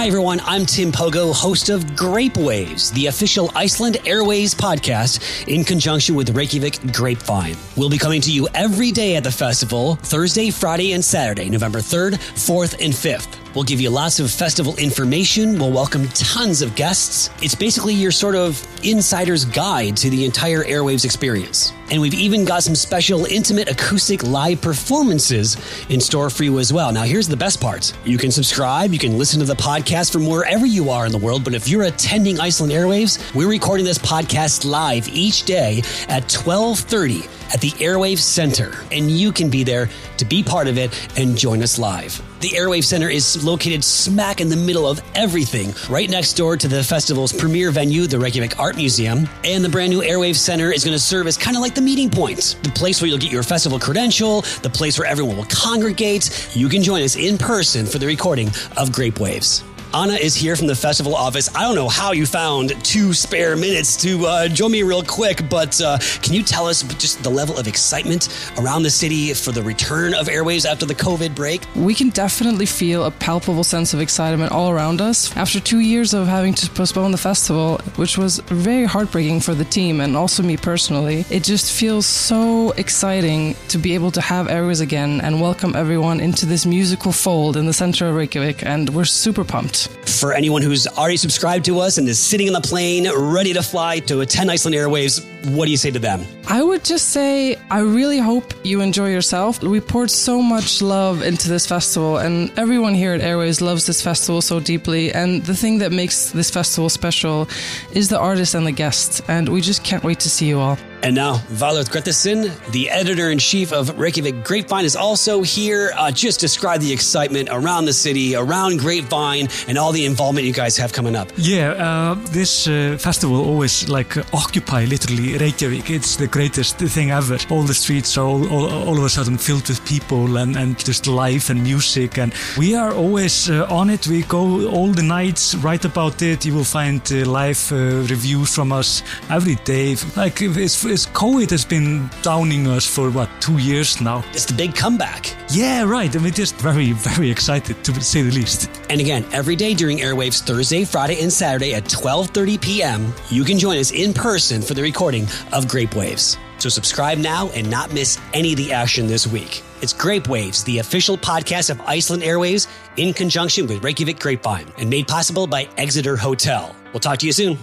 Hi, everyone. I'm Tim Pogo, host of Grape Waves, the official Iceland Airwaves podcast in conjunction with Reykjavik Grapevine. We'll be coming to you every day at the festival, Thursday, Friday, and Saturday, November 3rd, 4th, and 5th. We'll give you lots of festival information. We'll welcome tons of guests. It's basically your sort of insider's guide to the entire Airwaves experience. And we've even got some special intimate acoustic live performances in store for you as well. Now, here's the best part. You can subscribe, you can listen to the podcast from wherever you are in the world, but if you're attending Iceland Airwaves, we're recording this podcast live each day at 1230 at the Airwave Center, and you can be there to be part of it and join us live. The Airwave Center is located smack in the middle of everything, right next door to the festival's premier venue, the Reykjavik Art Museum. And the brand new Airwave Center is going to serve as kind of like the meeting point, the place where you'll get your festival credential, the place where everyone will congregate. You can join us in person for the recording of Grape Waves. Anna is here from the festival office. I don't know how you found two spare minutes to uh, join me real quick, but uh, can you tell us just the level of excitement around the city for the return of Airwaves after the COVID break? We can definitely feel a palpable sense of excitement all around us. After two years of having to postpone the festival, which was very heartbreaking for the team and also me personally, it just feels so exciting to be able to have Airwaves again and welcome everyone into this musical fold in the center of Reykjavik, and we're super pumped. For anyone who's already subscribed to us and is sitting on the plane ready to fly to attend Iceland Airwaves, what do you say to them? I would just say, I really hope you enjoy yourself. We poured so much love into this festival, and everyone here at Airwaves loves this festival so deeply. And the thing that makes this festival special is the artists and the guests, and we just can't wait to see you all. And now, Valur Grettisson, the editor in chief of Reykjavik Grapevine, is also here. Uh, just describe the excitement around the city, around Grapevine, and all the involvement you guys have coming up. Yeah, uh, this uh, festival always like occupy literally Reykjavik. It's the greatest thing ever. All the streets are all, all, all of a sudden filled with people and, and just life and music. And we are always uh, on it. We go all the nights, write about it. You will find uh, live uh, reviews from us every day. Like it's is COVID has been downing us for what two years now. It's the big comeback. Yeah, right. And we're just very, very excited to say the least. And again, every day during Airwaves Thursday, Friday, and Saturday at 12:30 p.m., you can join us in person for the recording of Grape Waves. So subscribe now and not miss any of the action this week. It's Grape Waves, the official podcast of Iceland Airwaves in conjunction with Reykjavik Grapevine and made possible by Exeter Hotel. We'll talk to you soon.